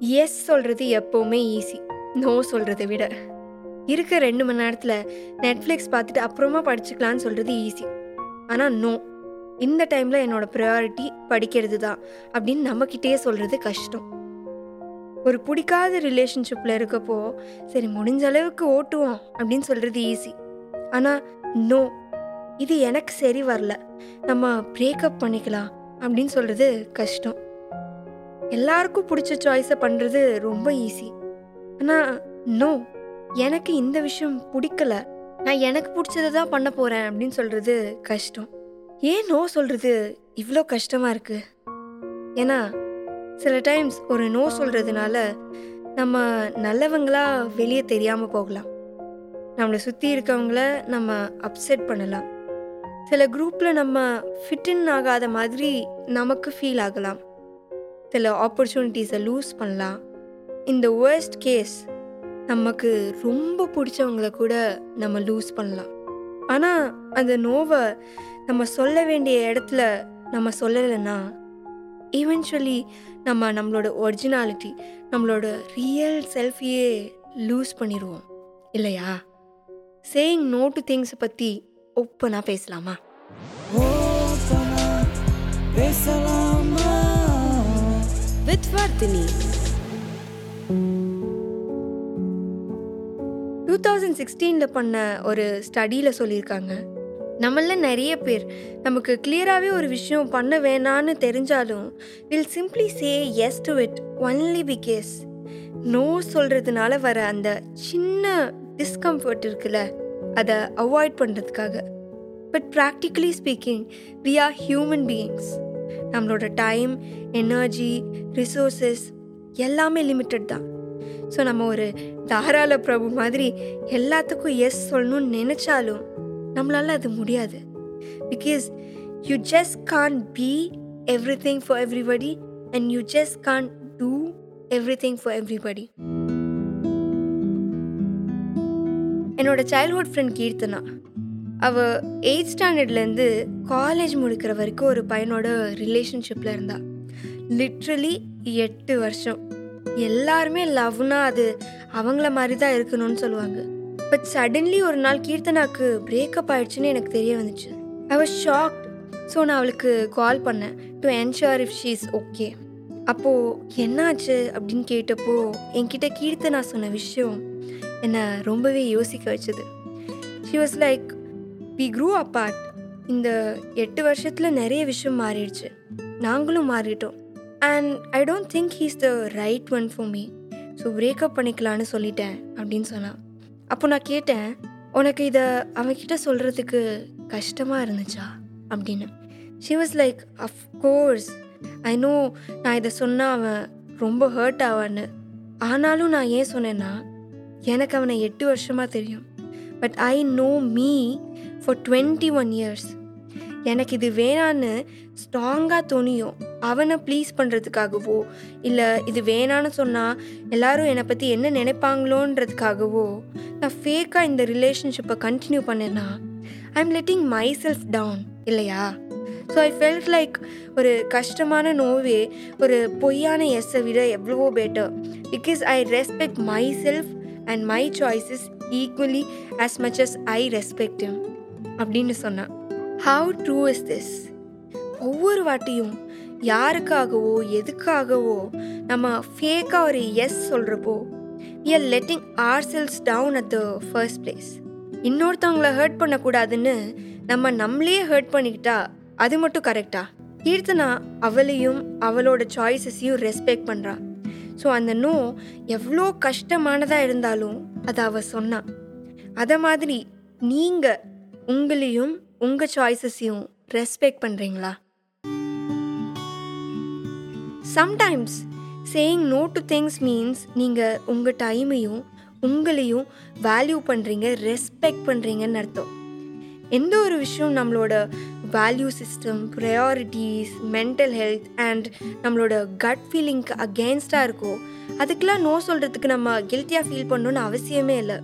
S சொல்கிறது எப்போவுமே easy no சொல்கிறத விட. இருக்க ரெண்டு மணி நேரத்தில் நெட்ஃப்ளிக்ஸ் பார்த்துட்டு அப்புறமா படிச்சுக்கலான்னு சொல்கிறது ஈஸி ஆனால் நோ இந்த டைமில் என்னோட ப்ரையாரிட்டி படிக்கிறது தான் அப்படின்னு நம்மக்கிட்டே சொல்கிறது கஷ்டம். ஒரு பிடிக்காத ரிலேஷன்ஷிப்பில் இருக்கப்போ சரி முடிஞ்ச அளவுக்கு ஓட்டுவோம் அப்படின்னு சொல்கிறது ஈஸி ஆனால் நோ இது எனக்கு சரி வரல. நம்ம பிரேக்கப் பண்ணிக்கலாம் அப்படின்னு சொல்கிறது கஷ்டம். எல்லாருக்கும் பிடிச்ச சாய்ஸை பண்ணுறது ரொம்ப ஈஸி ஆனால் நோ எனக்கு இந்த விஷயம் பிடிக்கல. நான் எனக்கு பிடிச்சதை தான் பண்ண போகிறேன் அப்படின்னு சொல்கிறது கஷ்டம். ஏன் நோ சொல்கிறது இவ்வளோ கஷ்டமாக இருக்குது ஏன்னா சில டைம்ஸ் ஒரு நோ சொல்கிறதுனால நம்ம நல்லவங்களா வெளியே தெரியாமல் போகலாம். நம்மளை சுற்றி இருக்கவங்கள நம்ம அப்செட் பண்ணலாம். சில குரூப்பில் நம்ம ஃபிட்டின் ஆகாத மாதிரி நமக்கு ஃபீல் ஆகலாம். சில ஆப்பர்ச்சுனிட்டிஸை லூஸ் பண்ணலாம். இந்த வேர்ஸ்ட் கேஸ் நமக்கு ரொம்ப பிடிச்சவங்கள கூட நம்ம லூஸ் பண்ணலாம். ஆனால் அந்த நோவை நம்ம சொல்ல வேண்டிய இடத்துல நம்ம சொல்லலைன்னா ஈவென்ச்சுவலி நம்ம நம்மளோட ஒரிஜினாலிட்டி நம்மளோட ரியல் செல்ஃபியே லூஸ் பண்ணிடுவோம். இல்லையா? சேயிங் நோ டு திங்ஸை பற்றி ஓப்பனாக பேசலாமா? பேசலாம். வித் வர்தினி டூ தௌசண்ட் சிக்ஸ்டீனில் பண்ண ஒரு ஸ்டடியில் சொல்லியிருக்காங்க. நம்மள நிறைய பேர் நமக்கு கிளியராகவே ஒரு விஷயம் பண்ண வேணான்னு தெரிஞ்சாலும் will simply say yes to it only because no சொல்கிறதுனால வர அந்த சின்ன டிஸ்கம்ஃபர்ட் இருக்குல்ல அதை அவாய்ட் பண்ணுறதுக்காக but practically speaking we are human beings நம்மளோட டைம் எனர்ஜி ரிசோர்ஸஸ் எல்லாமே லிமிட்டட் தான். ஸோ நம்ம ஒரு தாராள பிரபு மாதிரி எல்லாத்துக்கும் எஸ் சொல்லணும்னு நினச்சாலும் நம்மளால் அது முடியாது. Because you just can't be everything for everybody and you just can't do everything for everybody என்னோட சைல்ட்ஹுட் ஃப்ரெண்ட் கீர்த்தனா. அவள் எயிட் ஸ்டாண்டர்ட்லேருந்து காலேஜ் முடிக்கிற வரைக்கும் ஒரு பையனோட ரிலேஷன்ஷிப்பில் இருந்தா. லிட்ரலி எட்டு வருஷம். எல்லாருமே லவ்னா அது அவங்கள மாதிரி தான் இருக்கணும்னு சொல்லுவாங்க. பட் சடன்லி ஒரு நாள் கீர்த்தனாக்கு பிரேக்கப் ஆயிடுச்சுன்னு எனக்கு தெரிய வந்துச்சு. ஐ வாஸ் ஷாக்ட் ஸோ நான் அவளுக்கு கால் பண்ணேன் to ensure if she is okay அப்போது என்னாச்சு அப்படின்னு கேட்டப்போ என்கிட்ட கீர்த்தனா சொன்ன விஷயம் என்னை ரொம்பவே யோசிக்க வச்சது. She was like we grew apart இந்த எட்டு வருஷத்தில் நிறைய விஷயம் மாறிடுச்சு. நாங்களும் மாறிட்டோம். And I don't think he's the right one for me so breakup பண்ணிக்கலான்னு சொல்லிட்டேன் அப்படின்னு சொன்னான். அப்போ நான் கேட்டேன் உனக்கு இதை அவன்கிட்ட சொல்கிறதுக்கு கஷ்டமாக இருந்துச்சா? அப்படின்னு. She was like of course I know நான் இதை சொன்னால் அவன் ரொம்ப ஹர்ட் ஆவான்னு. ஆனாலும் நான் ஏன் சொன்னேன்னா எனக்கு அவனை எட்டு வருஷமாக தெரியும். But I know me for twenty one years எனக்கு இது வேணான்னு ஸ்ட்ராங்காக துணியும். அவனை ப்ளீஸ் பண்ணுறதுக்காகவோ இல்லை இது வேணான்னு சொன்னால் எல்லாரும் என்னை பற்றி என்ன நினைப்பாங்களோன்றதுக்காகவோ நான் ஃபேக்காக இந்த ரிலேஷன்ஷிப்பை கண்டினியூ பண்ணேன்னா I am letting myself down இல்லையா? ஸோ ஐ ஃபெல்ட் லைக் ஒரு கஷ்டமான நோவே ஒரு பொய்யான எஸ்ஸை விட எவ்வளவோ better because I respect myself and my choices equally as much as I respect அப்படின்னு சொன்னான். ஹவு ட்ரூ இஸ் திஸ் ஒவ்வொரு வாட்டியும் யாருக்காகவோ எதுக்காகவோ நம்ம ஃபேக்காக ஒரு எஸ் சொல்கிறப்போ we letting ourselves down at the first place இன்னொருத்தவங்கள hurt பண்ணக்கூடாதுன்னு நம்ம நம்மளே ஹர்ட் பண்ணிக்கிட்டா அது மட்டும் கரெக்டா கீர்த்தனா அவளையும் அவளோட சாய்ஸஸையும் ரெஸ்பெக்ட் பண்ணுறா ஸோ அந்த நோ எவ்வளோ கஷ்டமானதாக இருந்தாலும் அதை அவள் சொன்னான் அதை மாதிரி நீங்கள் உங்களையும் உங்கள் சாய்ஸஸையும் ரெஸ்பெக்ட் பண்ணுறீங்களா sometimes saying no to things means நீங்கள் உங்கள் டைமையும் உங்களையும் வேல்யூ பண்ணுறீங்க ரெஸ்பெக்ட் பண்ணுறீங்கன்னு அர்த்தம். எந்த ஒரு விஷயம் நம்மளோட value system priorities mental health and நம்மளோட கட் ஃபீலிங்க்கு அகேன்ஸ்டாக இருக்கோ அதுக்கெலாம் நோ சொல்கிறதுக்கு நம்ம கில்ட்டியாக ஃபீல் பண்ணணுன்னு அவசியமே இல்லை.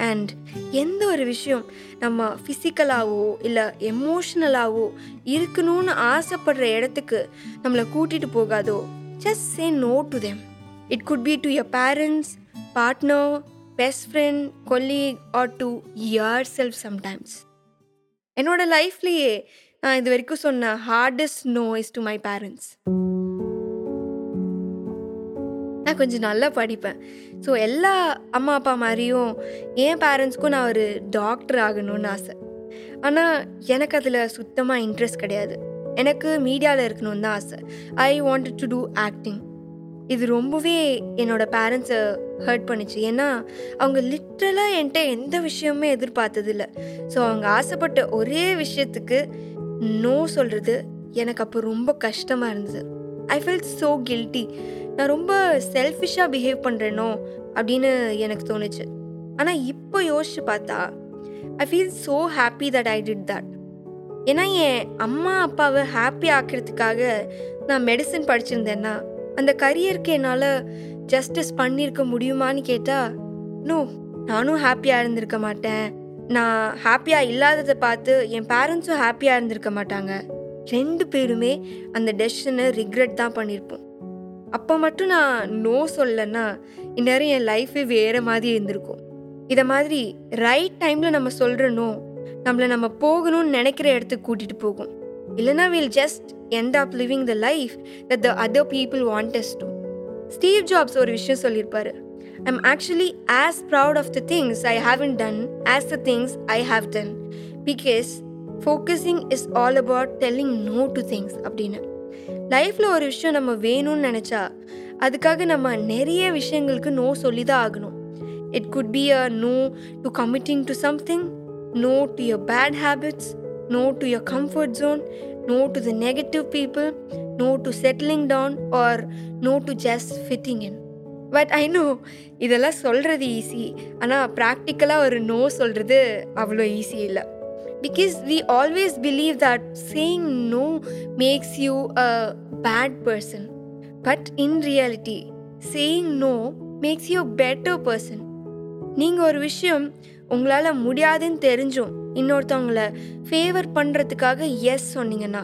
அண்ட் எந்த ஒரு விஷயம் நம்ம ஃபிசிக்கலாகவோ இல்லை எமோஷ்னலாகவோ இருக்கணும்னு ஆசைப்படுற இடத்துக்கு நம்மளை கூட்டிகிட்டு போகாதோ just say no to them it could be to your parents partner best friend colleague or to yourself sometimes என்னோடய லைஃப்லேயே நான் இது வரைக்கும் சொன்ன hardest no is to my parents நான் கொஞ்சம் நல்லா படிப்பேன். ஸோ எல்லா அம்மா அப்பா மாதிரியும் என் பேரண்ட்ஸ்க்கும் நான் ஒரு டாக்டர் ஆகணும்னு ஆசை. ஆனால் எனக்கு அதில் சுத்தமாக இன்ட்ரெஸ்ட் கிடையாது. எனக்கு மீடியாவில் இருக்கணும்னு தான் ஆசை. I want to do acting இது ரொம்பவே என்னோட பேரண்ட்ஸை ஹர்ட் பண்ணுச்சு. ஏன்னா அவங்க லிட்ரலாக என்கிட்ட எந்த விஷயமுமே எதிர்பார்த்ததில்ல. ஸோ அவங்க ஆசைப்பட்ட ஒரே விஷயத்துக்கு நோ சொல்கிறது எனக்கு அப்போ ரொம்ப கஷ்டமாக இருந்தது. ஐ ஃபீல் ஸோ கில்ட்டி நான் ரொம்ப செல்ஃபிஷாக பிஹேவ் பண்ணுறேனோ அப்படின்னு எனக்கு தோணுச்சு. ஆனால் இப்போ யோசிச்சு பார்த்தா I feel so happy that I did that ஏன்னா என் அம்மா அப்பாவை ஹாப்பி ஆக்கிறதுக்காக நான் மெடிசன் படிச்சிருந்தேன்னா அந்த கரியருக்கு என்னால் ஜஸ்டிஸ் பண்ணியிருக்க முடியுமான்னு கேட்டால் நோ நானும் ஹாப்பியாக இருந்திருக்க மாட்டேன். நான் ஹாப்பியாக இல்லாததை பார்த்து என் பேரண்ட்ஸும் ஹாப்பியாக இருந்திருக்க மாட்டாங்க. ரெண்டு பேருமே அந்த டெசிஷனை ரிக்ரெட் தான் பண்ணியிருப்போம் அப்போ மட்டும் நான் நோ சொல்லலைன்னா இந்நேரம் என் லைஃபே வேறு மாதிரி இருந்திருக்கும். இதை மாதிரி ரைட் டைமில் நம்ம சொல்கிற நோ நம்மளை நம்ம போகணும்னு நினைக்கிற இடத்துக்கு கூட்டிகிட்டு போகும். இல்லைனா will just end up living the life that the other people want us to Steve Jobs ஒரு விஷயம் சொல்லியிருப்பாரு. I am actually as proud of the things I haven't done as the things I have done because focusing is all about telling no to things அப்படின்னு. லைஃப்பில் ஒரு விஷயம் நம்ம வேணும்னு நினச்சா அதுக்காக நம்ம நிறைய விஷயங்களுக்கு நோ சொல்லி தான் ஆகணும். It could be a no to committing to something no to your bad habits no to your comfort zone no to the negative people no to settling down or no to just fitting in but I know இதெல்லாம் சொல்கிறது easy ஆனால் ப்ராக்டிக்கலாக ஒரு no சொல்கிறது அவ்வளோ easy இல்லை. Because we always believe that saying no makes you a bad person but in reality saying no makes you better person நீங்கள் ஒரு விஷயம் உங்களால் முடியாதுன்னு தெரிஞ்சும் இன்னொருத்தவங்கள ஃபேவர் பண்ணுறதுக்காக எஸ் சொன்னீங்கன்னா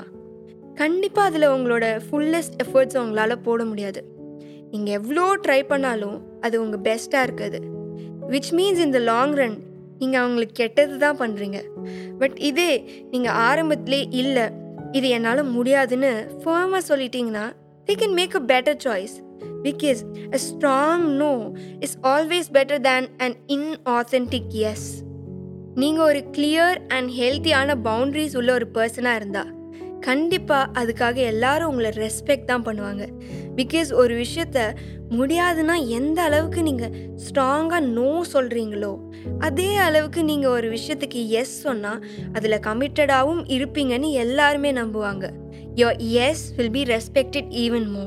கண்டிப்பாக அதில் உங்களோட ஃபுல்லஸ்ட் எஃபர்ட்ஸ் உங்களால் போட முடியாது. நீங்கள் எவ்வளோ ட்ரை பண்ணாலும் அது உங்கள் பெஸ்ட்டாக இருக்குது. விச் மீன்ஸ் இந்த லாங் ரன் நீங்கள் அவங்களுக்கு கெட்டது தான் பண்ணுறீங்க பட் இதே நீங்கள் ஆரம்பத்திலே இல்லை இது என்னால் முடியாதுன்னு ஃபேமாக சொல்லிட்டீங்கன்னா they can make a better choice because a strong no is always better than an inauthentic yes நீங்கள் ஒரு கிளியர் அண்ட் ஹெல்த்தியான பவுண்ட்ரிஸ் உள்ள ஒரு பர்சனாக இருந்தால் கண்டிப்பாக அதுக்காக எல்லாரும் உங்களை ரெஸ்பெக்ட் தான் பண்ணுவாங்க. பிகாஸ் ஒரு விஷயத்த முடியாதுன்னா எந்த அளவுக்கு நீங்கள் ஸ்ட்ராங்காக நோ சொல்கிறீங்களோ அதே அளவுக்கு நீங்கள் ஒரு விஷயத்துக்கு எஸ் சொன்னால் அதில் கமிட்டடாகவும் இருப்பீங்கன்னு எல்லாருமே நம்புவாங்க. Your yes will be respected even more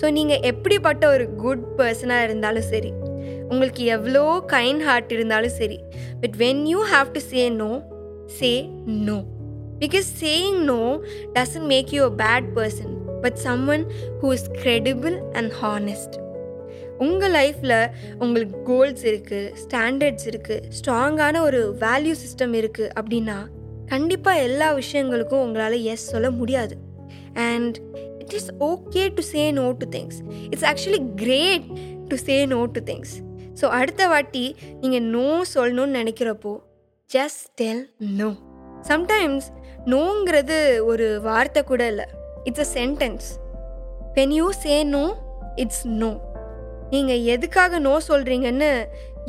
so நீங்கள் எப்படிப்பட்ட ஒரு குட் பர்சனாக இருந்தாலும் சரி உங்களுக்கு எவ்வளோ கைண்ட் ஹார்ட் இருந்தாலும் சரி but when you have to say no say no because saying no doesn't make you a bad person but someone who is credible and honest உங்கள் லைஃப்பில் உங்களுக்கு கோல்ஸ் இருக்குது ஸ்டாண்டர்ட்ஸ் இருக்குது ஸ்ட்ராங்கான ஒரு வேல்யூ சிஸ்டம் இருக்குது அப்படின்னா கண்டிப்பாக எல்லா விஷயங்களுக்கும் உங்களால் எஸ் சொல்ல முடியாது. And it is okay to say no to things it's actually great to say no to things so அடுத்த வாட்டி நீங்கள் நோ சொல்லணும்னு நினைக்கிறப்போ ஜஸ்ட் டெல் நோ சம்டைம்ஸ் நோங்கிறது ஒரு வார்த்தை கூட இல்லை. It's a sentence when you say no it's no நீங்கள் எதுக்காக நோ சொல்கிறீங்கன்னு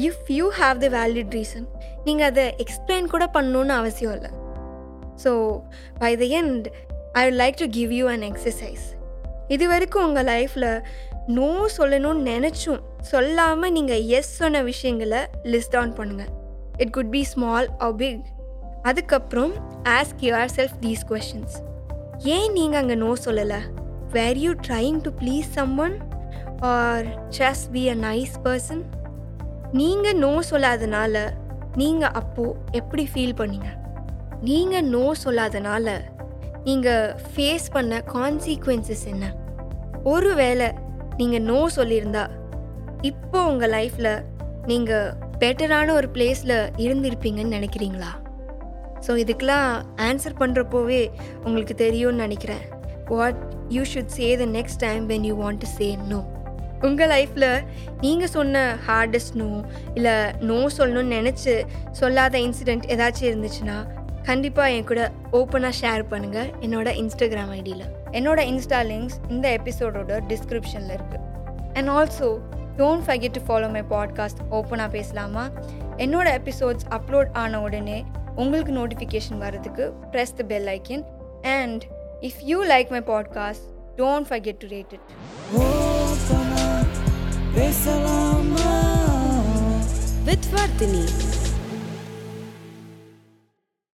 if you have the valid reason நீங்கள் அதை எக்ஸ்பிளைன் கூட பண்ணணுன்னு அவசியம் இல்லை. So by the end I would like to give you an exercise இது வரைக்கும் உங்கள் லைஃப்பில் நோ சொல்லணும்னு நினச்சும் சொல்லாமல் நீங்கள் எஸ் சொன்ன விஷயங்களை லிஸ்ட் டவுன் பண்ணுங்கள் it could be small or big அதுக்கப்புறம் ask yourself these questions ஏன் நீங்கள் அங்கே நோ சொல்லலை? Were you trying to please someone or just be a nice person நீங்கள் நோ சொல்லாதனால நீங்கள் அப்போது எப்படி ஃபீல் பண்ணீங்க? நீங்கள் நோ சொல்லாதனால நீங்கள் ஃபேஸ் பண்ண கான்சிக்வன்சஸ் என்ன? ஒருவேளை நீங்கள் நோ சொல்லியிருந்தா இப்போ உங்கள் லைஃப்பில் நீங்கள் பெட்டரான ஒரு பிளேஸில் இருந்திருப்பீங்கன்னு நினைக்கிறீங்களா? ஸோ இதுக்கெலாம் ஆன்சர் பண்ணுறப்போவே உங்களுக்கு தெரியும்னு நினைக்கிறேன். What you should say the next time when you want to say no உங்கள் லைஃப்பில் நீங்கள் சொன்ன ஹார்டஸ்ட் நோ இல்லை நோ சொல்லணும்னு நினச்சி சொல்லாத இன்சிடெண்ட் ஏதாச்சும் இருந்துச்சுன்னா கண்டிப்பாக என் கூட ஓப்பனாக ஷேர் பண்ணுங்கள் என்னோடய இன்ஸ்டாகிராம் ஐடியில் என்னோட இன்ஸ்டா லிங்க்ஸ் இந்த எபிசோடோட டிஸ்கிரிப்ஷனில் இருக்குது and also don't forget to follow my podcast ஓப்பனாக பேசலாமா? என்னோடய எபிசோட்ஸ் அப்லோட் ஆன உடனே உங்களுக்கு நோட்டிஃபிகேஷன் வரதுக்கு press the bell icon and if you like my podcast don't forget to rate it with Vardhini.